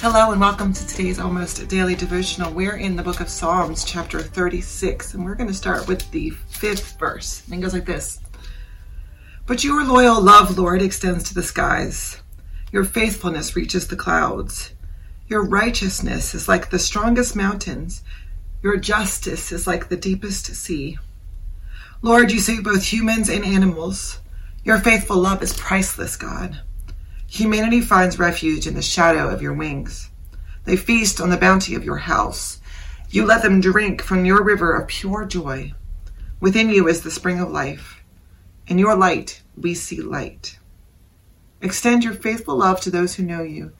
Hello and welcome to today's almost daily devotional. We're in the book of Psalms, chapter 36, and we're going to start with the fifth verse. And it goes like this But your loyal love, Lord, extends to the skies, your faithfulness reaches the clouds. Your righteousness is like the strongest mountains, your justice is like the deepest sea. Lord, you save both humans and animals. Your faithful love is priceless, God. Humanity finds refuge in the shadow of your wings. They feast on the bounty of your house. You let them drink from your river of pure joy. Within you is the spring of life. In your light, we see light. Extend your faithful love to those who know you.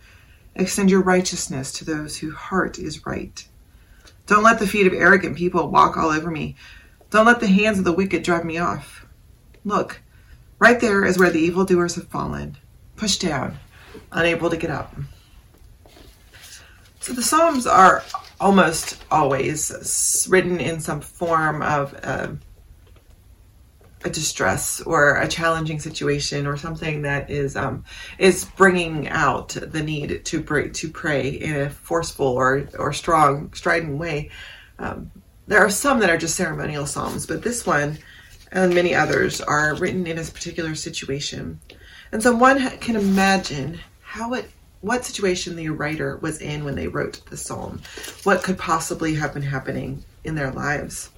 Extend your righteousness to those whose heart is right. Don't let the feet of arrogant people walk all over me. Don't let the hands of the wicked drive me off. Look, right there is where the evildoers have fallen pushed down, unable to get up. So the Psalms are almost always written in some form of uh, a distress or a challenging situation or something that is um, is bringing out the need to pray, to pray in a forceful or or strong, strident way. Um, there are some that are just ceremonial psalms, but this one and many others are written in a particular situation. And so one can imagine how it what situation the writer was in when they wrote the psalm. What could possibly have been happening in their lives.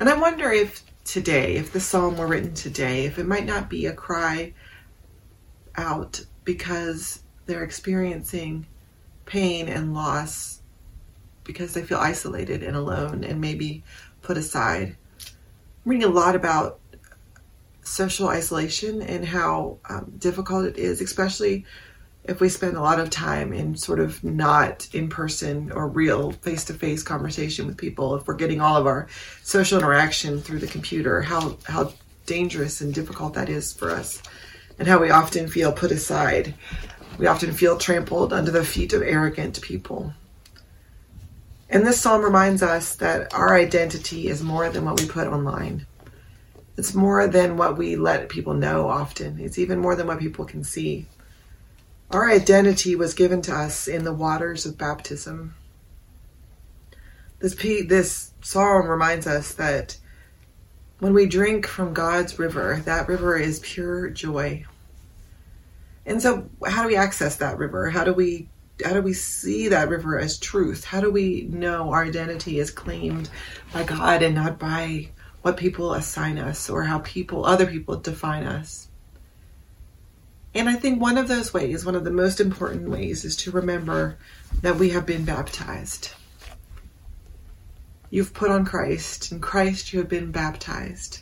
And I wonder if today, if the psalm were written today, if it might not be a cry out because they're experiencing pain and loss because they feel isolated and alone and maybe put aside. I'm reading a lot about social isolation and how um, difficult it is, especially if we spend a lot of time in sort of not in person or real face to face conversation with people. If we're getting all of our social interaction through the computer, how how dangerous and difficult that is for us, and how we often feel put aside. We often feel trampled under the feet of arrogant people. And this psalm reminds us that our identity is more than what we put online. It's more than what we let people know often. It's even more than what people can see. Our identity was given to us in the waters of baptism. This, this psalm reminds us that when we drink from God's river, that river is pure joy. And so how do we access that river? How do we how do we see that river as truth? How do we know our identity is claimed by God and not by what people assign us or how people, other people define us. And I think one of those ways, one of the most important ways, is to remember that we have been baptized. You've put on Christ. In Christ, you have been baptized.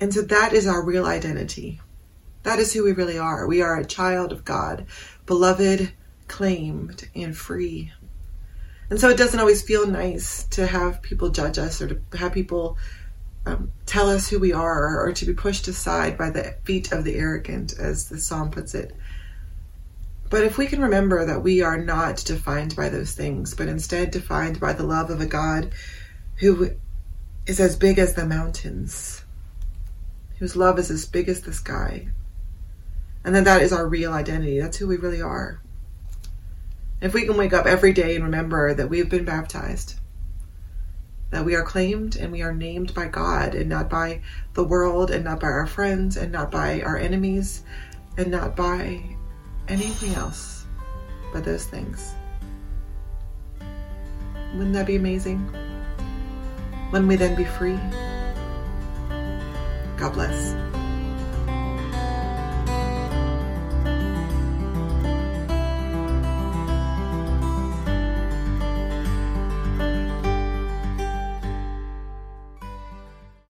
And so that is our real identity. That is who we really are. We are a child of God, beloved, claimed, and free. And so it doesn't always feel nice to have people judge us or to have people um, tell us who we are or to be pushed aside by the feet of the arrogant, as the psalm puts it. But if we can remember that we are not defined by those things, but instead defined by the love of a God who is as big as the mountains, whose love is as big as the sky, and that that is our real identity. That's who we really are. If we can wake up every day and remember that we have been baptized, that we are claimed and we are named by God and not by the world and not by our friends and not by our enemies and not by anything else but those things. Wouldn't that be amazing? Wouldn't we then be free? God bless.